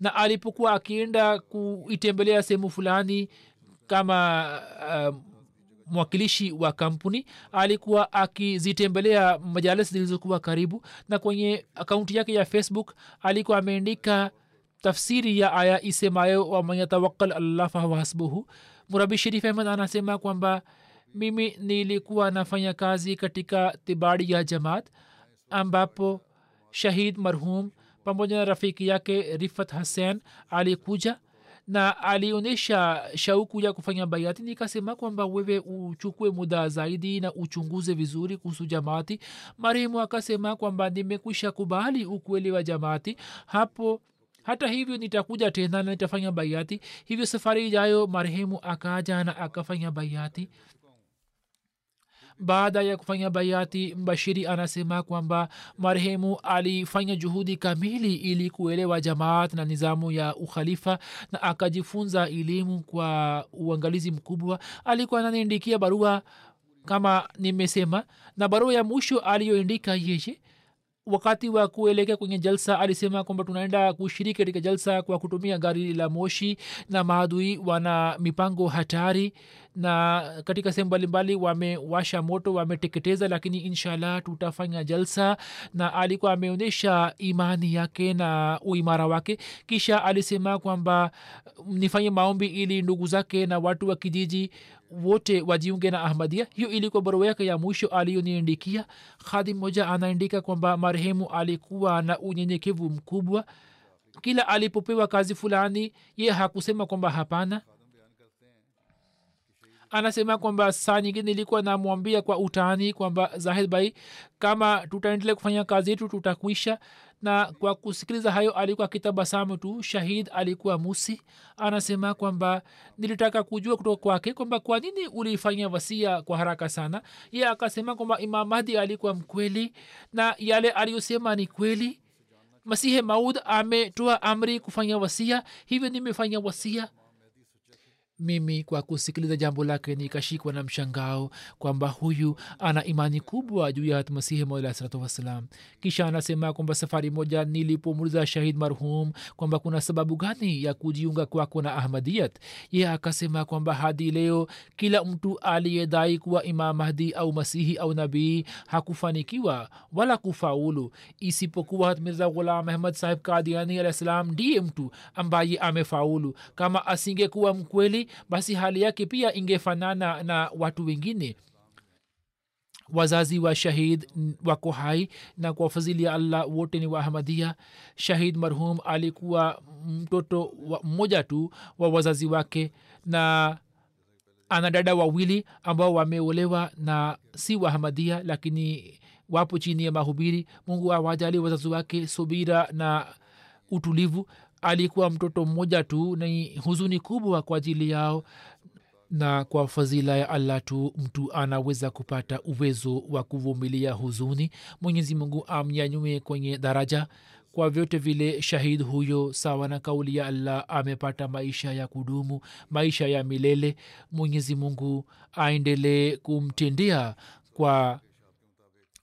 na alipokuwa akienda kuitembelea sehemu fulani kama uh, mwakilishi wa kampuni alikuwa akizitembelea majalis zilizokuwa karibu na kwenye akaunti yake ya facebook alikuwa ameandika tafsiri ya aya isemayo wamanyatawakal allah fahuwa hasbuhu. Murabi sherif ahmed anasema kwamba mimi nilikuwa nafanya kazi katika tibadi ya jamaat ambapo shahid marhum pamoja na rafiki yake rifat hassan alikuja na alionyesha shauku ya kufanya baiati nikasema kwamba wewe uchukue muda zaidi na uchunguze vizuri kuhusu jamaati. Marehemu akasema kwamba nimekwisha kubali ukweli wa jamaati. Hapo hata hivyo nitakuja tena na nitafanya baiati hivyo safari ijayo marehemu akaja na akafanya bayati baada ya kufanya bayati mbashiri anasema kwamba marehemu alifanya juhudi kamili ili kuelewa jamaat na nizamu ya ukhalifa na akajifunza elimu kwa uangalizi mkubwa. Alikuwa ananiandikia barua kama nimesema na barua ya mwisho aliyoandika yeye wakati wa kuelekea kwenye jalsa alisema kwamba tunaenda kushiriki katika jalsa kwa kutumia gari la moshi na maadui wana mipango hatari na katika sehemu mbalimbali wamewasha moto wameteketeza lakini inshallah tutafanya jalsa. Na alikuwa ameonyesha imani yake na uimara wake. Kisha alisema kwamba nifanye maombi ili ndugu zake na watu wa kijiji wote wajiunge na ahmadia hiyo ilikuwa barua yake ya mwisho aliyoniandikia. Hadi mmoja anaandika kwamba marehemu alikuwa na unyenyekevu mkubwa. Kila alipopewa kazi fulani ye hakusema kwamba hapana. Anasema kwamba saa nyingine nilikuwa namwambia kwa utani kwamba zahid bai kama tutaendelea kufanya kazi yetu tutakwisha na kwa kusikiliza hayo alikuwa akitabasamu tu. Shahid alikuwa musi. Anasema kwamba nilitaka kujua kutoka kwake kwamba kwa nini ulifanya wasia kwa haraka sana. Ye akasema kwamba imam mahdi alikuwa mkweli na yale aliyosema ni kweli. Masihe maud ametoa amri kufanya wasia. Hivyo nimefanya wasia mimi kwa kusikiliza jambo lake nikashikwa na mshangao kwamba huyu ana imani kubwa juu ya hatmasihi maula salatu wassalam. Kisha anasema kwamba safari moja nilipomuliza shahid marhum kwamba kuna sababu gani ya kujiunga kwako na ahmadiyat ye akasema kwamba hadi leo kila mtu aliyedai kuwa imam mahdi au masihi au nabii hakufanikiwa wala kufaulu isipokuwa hatmirza ghulam ahmad sahib kadiani alah salam ndiye mtu ambaye amefaulu. Kama asingekuwa mkweli basi hali yake pia ingefanana na watu wengine. Wazazi wa shahid wako hai na kwa fadhili ya allah wote ni waahmadia shahid marhum alikuwa mtoto mmoja tu wa wazazi wake na ana dada wawili ambao wameolewa na si waahmadia lakini wapo chini ya mahubiri. Mungu awajali wazazi wake subira na utulivu alikuwa mtoto mmoja tu ni huzuni kubwa kwa ajili yao na kwa fadhila ya allah tu mtu anaweza kupata uwezo wa kuvumilia huzuni. Mwenyezi mungu amnyanyue kwenye daraja. Kwa vyote vile shahid huyo sawa na kauli ya allah amepata maisha ya kudumu maisha ya milele. Mwenyezi mungu aendelee kumtendea kwa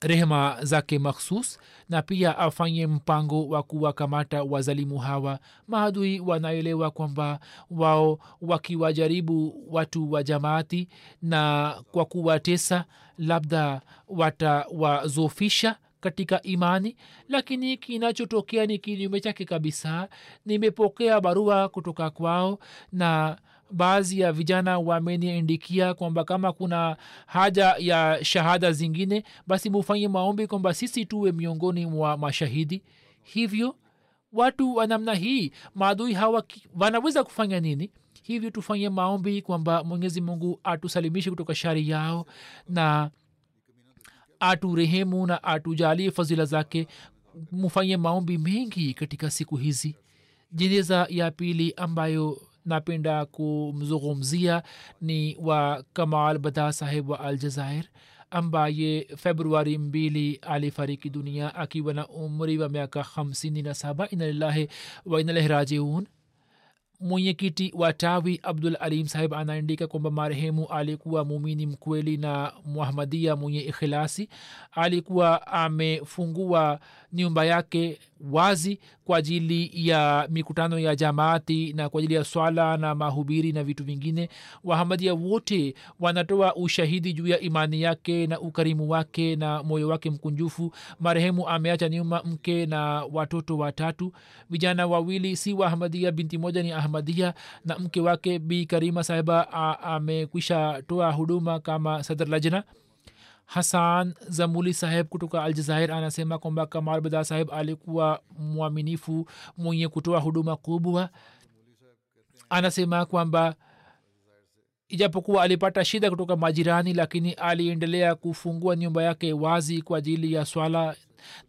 rehema zake makhsus na pia afanye mpango wa kuwakamata wazalimu hawa. Maadui wanaelewa kwamba wao wakiwajaribu watu wa jamaati na kwa kuwatesa labda watawazofisha katika imani lakini kinachotokea ni kinyume chake kabisa. Nimepokea barua kutoka kwao na baadhi ya vijana wameniandikia kwamba kama kuna haja ya shahada zingine basi mufanye maombi kwamba sisi tuwe miongoni mwa mashahidi. Hivyo watu wa namna hii maadui hawa wanaweza kufanya nini? Hivyo tufanye maombi kwamba mwenyezi mungu atusalimishe kutoka shari yao na aturehemu na atujalie fadhila zake. Mufanye maombi mengi katika siku hizi. Jeneza ya pili ambayo napenda kumzungumzia ni wa kamal bada saheb wa aljazair ambaye februari mbili alifariki dunia akiwa na umri wa miaka hamsini na saba inalillahi wa mwenyekiti wa tawi abdul alim sahib anaandika kwamba marehemu alikuwa mumini mkweli na muhamadia mwenye ikhilasi alikuwa amefungua nyumba yake wazi kwa ajili ya mikutano ya jamaati na kwa ajili ya swala na mahubiri na vitu vingine. Wahamadia wote wanatoa ushahidi juu ya imani yake na ukarimu wake na moyo wake mkunjufu. Marehemu ameacha nyuma mke na watoto watatu. Vijana wawili si wahamadia binti moja ni ahmadia na mke wake bi karima sahiba amekwisha toa huduma kama sadr lajna. Hasan zamuli saheb kutoka aljazair anasema kwamba kamal bada saheb alikuwa mwaminifu mwenye kutoa huduma kubwa. Anasema kwamba ijapokuwa alipata shida kutoka majirani lakini aliendelea kufungua nyumba yake wazi kwa ajili ya swala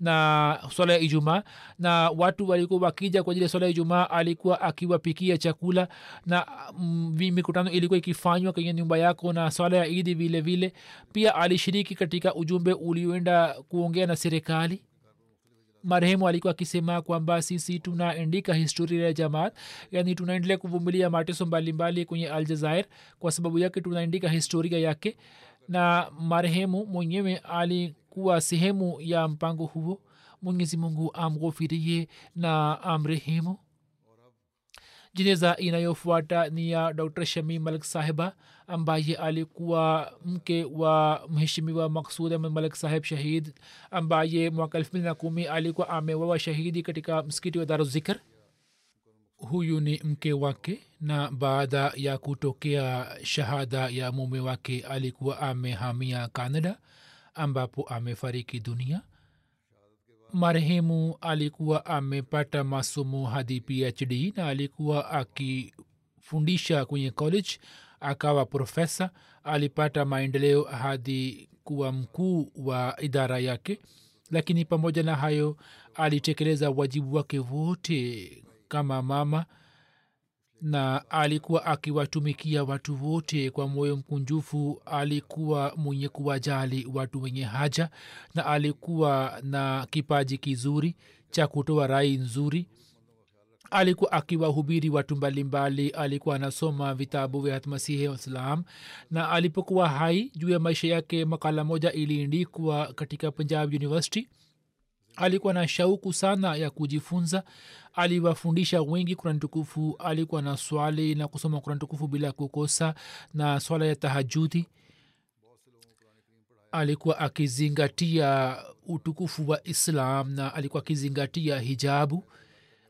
na swala ya ijumaa na watu walikuwa wakija kwa ajili ya swala ya ijumaa alikuwa akiwapikia chakula na mm, mikutano ilikuwa ikifanywa kwenye nyumba yako na swala ya idi vile vile. Pia alishiriki katika ujumbe ulioenda kuongea na serikali. Marehemu alikuwa akisema kwamba sisi tunaandika historia ya jamaat yani tunaendelea kuvumilia mateso mbalimbali kwenye aljazair kwa sababu yake tunaandika historia yake. Na marehemu mwenyewe alikuwa sehemu ya mpango huo. Mwenyezi mungu amghofirie na amrehemu. Jeneza inayofuata ni ya dr shami malik sahiba ambaye alikuwa mke wa mheshimiwa maksud ahmed malik saheb shahid ambaye mwaka elfu mbili na kumi alikuwa amewawa shahidi katika msikiti wa daruzikr huyu ni mke wake na baada ya kutokea shahada ya mume wake alikuwa amehamia canada ambapo amefariki dunia. Marehemu alikuwa amepata masomo hadi phd na alikuwa akifundisha kwenye college. Akawa profesa alipata maendeleo hadi kuwa mkuu wa idara yake. Lakini pamoja na hayo alitekeleza wajibu wake wote kama mama na alikuwa akiwatumikia watu wote kwa moyo mkunjufu alikuwa mwenye kuwajali watu wenye haja na alikuwa na kipaji kizuri cha kutoa rai nzuri. Alikuwa akiwahubiri watu mbalimbali alikuwa anasoma vitabu vya hatmasihi wassalam na alipokuwa hai juu ya maisha yake makala moja iliindikwa katika punjab university. Alikuwa na shauku sana ya kujifunza aliwafundisha wengi kurani tukufu alikuwa na swali na kusoma kurani tukufu bila kukosa na swala ya tahajudi alikuwa akizingatia utukufu wa islam na alikuwa akizingatia hijabu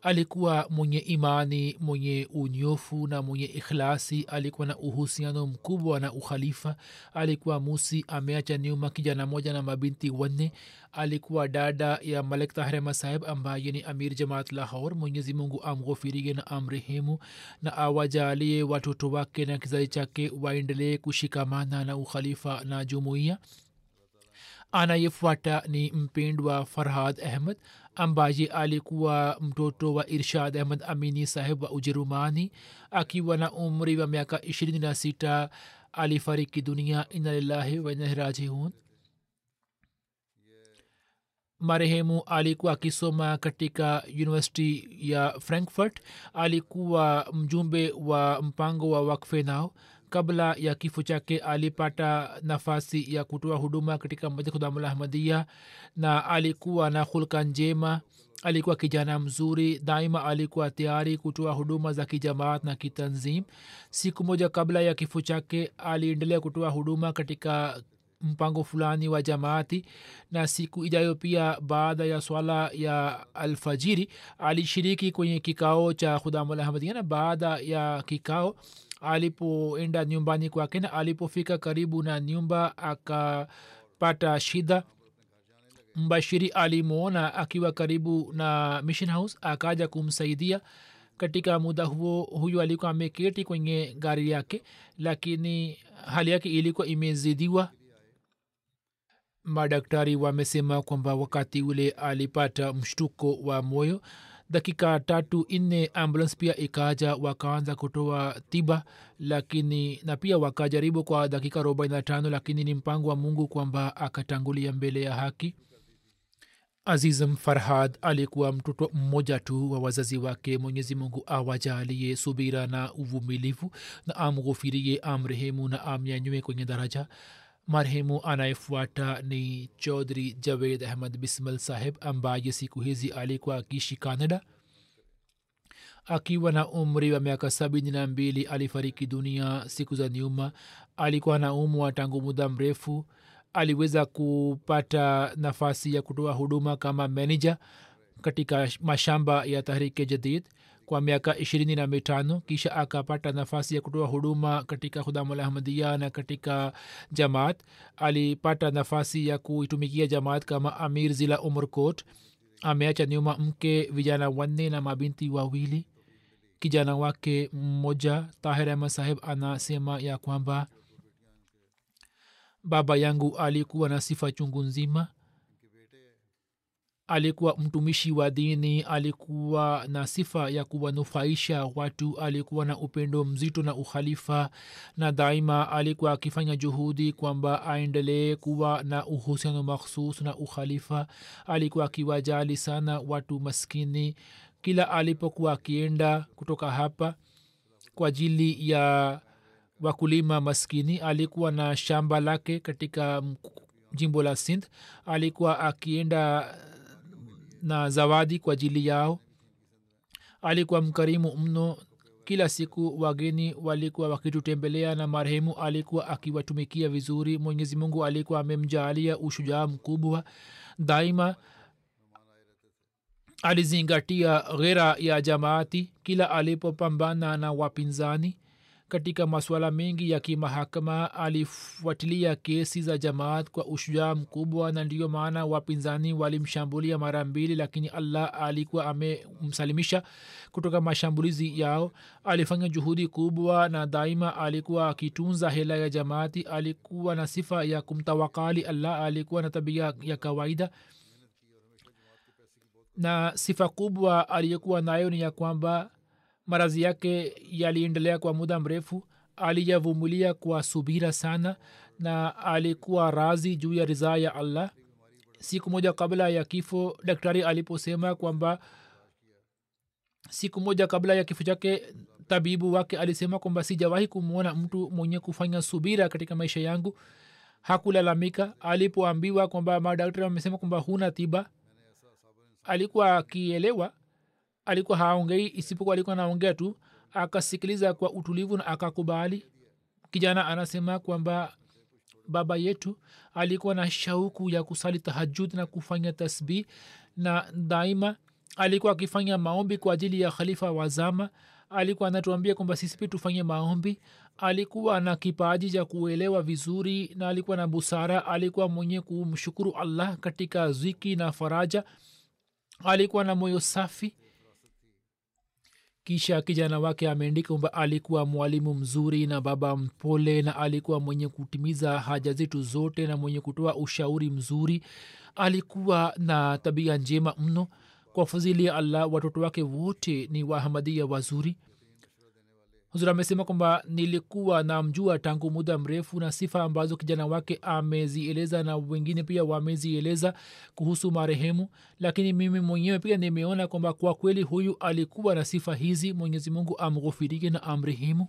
alikuwa mwenye imani mwenye unyofu na mwenye ikhlasi. Alikuwa na uhusiano mkubwa na ukhalifa. Alikuwa musi ameacha nyuma kijana moja na mabinti wanne. Alikuwa dada ya malik tahrema saheb ambaye ni amir jamaat lahor mwenyezi amghofirie na amrehemu na awajalie watoto wake na kizazi chake waendelee kushikamana na ukhalifa na jumuiya. Anayefuata ni mpendwa farhad ahmad ambaye alikuwa mtoto wa irshad ahmad amini saheb wa ujerumani. Akiwa na umri wa miaka ishirini na sita alifariki dunia. Inalillahi wainahirajihun marehemu alikuwa akisoma katika university ya frankfurt. Alikuwa mjumbe wa mpango wa wakfe nao kabla ya kifo chake alipata nafasi ya kutoa huduma katika madhkhudamulahmadia na alikuwa na hulka njema alikuwa kijana mzuri daima alikuwa tayari kutoa huduma za kijamaat na kitanzim. Siku moja kabla ya kifo chake aliendelea kutoa huduma katika mpango fulani wa jamaati na siku ijayo pia baada ya swala ya alfajiri alishiriki kwenye kikao cha khudamulahmadia na baada ya kikao alipoenda nyumbani kwake na alipofika karibu na nyumba akapata shida. Mbashiri alimwona akiwa karibu na mission house akaja kumsaidia. Katika muda huo huyu alikuwa ameketi kwenye gari yake lakini hali yake ilikuwa imezidiwa. Madaktari wamesema kwamba wakati ule alipata mshtuko wa moyo dakika tatu nne ambulance pia ikaja wakaanza kutoa tiba lakini na pia wakajaribu kwa dakika arobaini na tano lakini ni mpango wa mungu kwamba akatangulia mbele ya haki. Azizm farhad alikuwa mtoto mmoja tu wa wazazi wake. Mwenyezi mungu awajalie subira na uvumilivu na amghufirie amrehemu na amnyanywe kwenye daraja marehemu anayefuata ni chaudhri javed ahmad bismal saheb ambaye siku hizi alikuwa akiishi canada. Akiwa na umri wa miaka sabini na mbili alifariki dunia siku za nyuma. Alikuwa na umwa tangu muda mrefu. Aliweza kupata nafasi ya kutoa huduma kama meneja katika mashamba ya tahrike jadid kwa miaka ishirini na mitano kisha akapata nafasi ya kutoa huduma katika hudamulahmadia na katika jamaat. Alipata nafasi ya kuitumikia jamaat kama amir zila umurkot ameacha nyuma mke vijana wanne na mabinti wawili. Kijana wake mmoja tahir ahmad saheb anasema ya kwamba baba yangu alikuwa na sifa chungu nzima alikuwa mtumishi wa dini alikuwa na sifa ya kuwanufaisha watu alikuwa na upendo mzito na ukhalifa na daima alikuwa akifanya juhudi kwamba aendelee kuwa na uhusiano makhsus na ukhalifa. Alikuwa akiwajali sana watu maskini. Kila alipokuwa akienda kutoka hapa kwa ajili ya wakulima maskini alikuwa na shamba lake katika jimbo la sindh. Alikuwa akienda na zawadi kwa ajili yao. Alikuwa mkarimu mno. Kila siku wageni walikuwa wakitutembelea na marehemu alikuwa akiwatumikia vizuri. Mwenyezi mungu alikuwa amemjaalia ushujaa mkubwa. Daima alizingatia ghera ya jamaati. Kila alipopambana na wapinzani katika masuala mengi ya kimahakama alifuatilia kesi za jamaat kwa ushujaa mkubwa na ndiyo maana wapinzani walimshambulia mara mbili lakini allah alikuwa amemsalimisha kutoka mashambulizi yao. Alifanya juhudi kubwa na daima alikuwa akitunza hela ya jamaati alikuwa na sifa ya kumtawakali allah alikuwa na tabia ya kawaida. Na sifa kubwa aliyokuwa nayo ni ya kwamba marazi yake yaliendelea kwa muda mrefu. Aliyavumilia kwa subira sana na alikuwa razi juu ya ridhaa ya allah. Siku moja kabla ya kifo daktari aliposema kwamba siku moja kabla ya kifo chake tabibu wake alisema kwamba sijawahi kumwona mtu mwenye kufanya subira katika maisha yangu. Hakulalamika. Alipoambiwa kwamba madaktari wamesema kwamba huna tiba alikuwa akielewa alikuwa haongei isipokuwa alikuwa naongea tu akasikiliza kwa utulivu na akakubali. Kijana anasema kwamba baba yetu alikuwa na shauku ya kusali tahajud na kufanya tasbih na daima alikuwa akifanya maombi kwa ajili ya khalifa wazama alikuwa anatuambia kwamba sisi pia tufanye maombi. Alikuwa na kipaji cha kuelewa vizuri na alikuwa na busara. Alikuwa mwenye kumshukuru allah katika ziki na faraja. Alikuwa na moyo safi kisha kijana wake ameandika kwamba alikuwa mwalimu mzuri na baba mpole na alikuwa mwenye kutimiza haja zetu zote na mwenye kutoa ushauri mzuri. Alikuwa na tabia njema mno. Kwa fadhili ya allah watoto wake wote ni wahamadia wazuri huzur amesema kwamba nilikuwa namjua tangu muda mrefu na sifa ambazo kijana wake amezieleza na wengine pia wamezieleza kuhusu marehemu. Lakini mimi mwenyewe pia nimeona kwamba kwa kweli huyu alikuwa na sifa hizi. Mwenyezi mungu amghufirike na amrehemu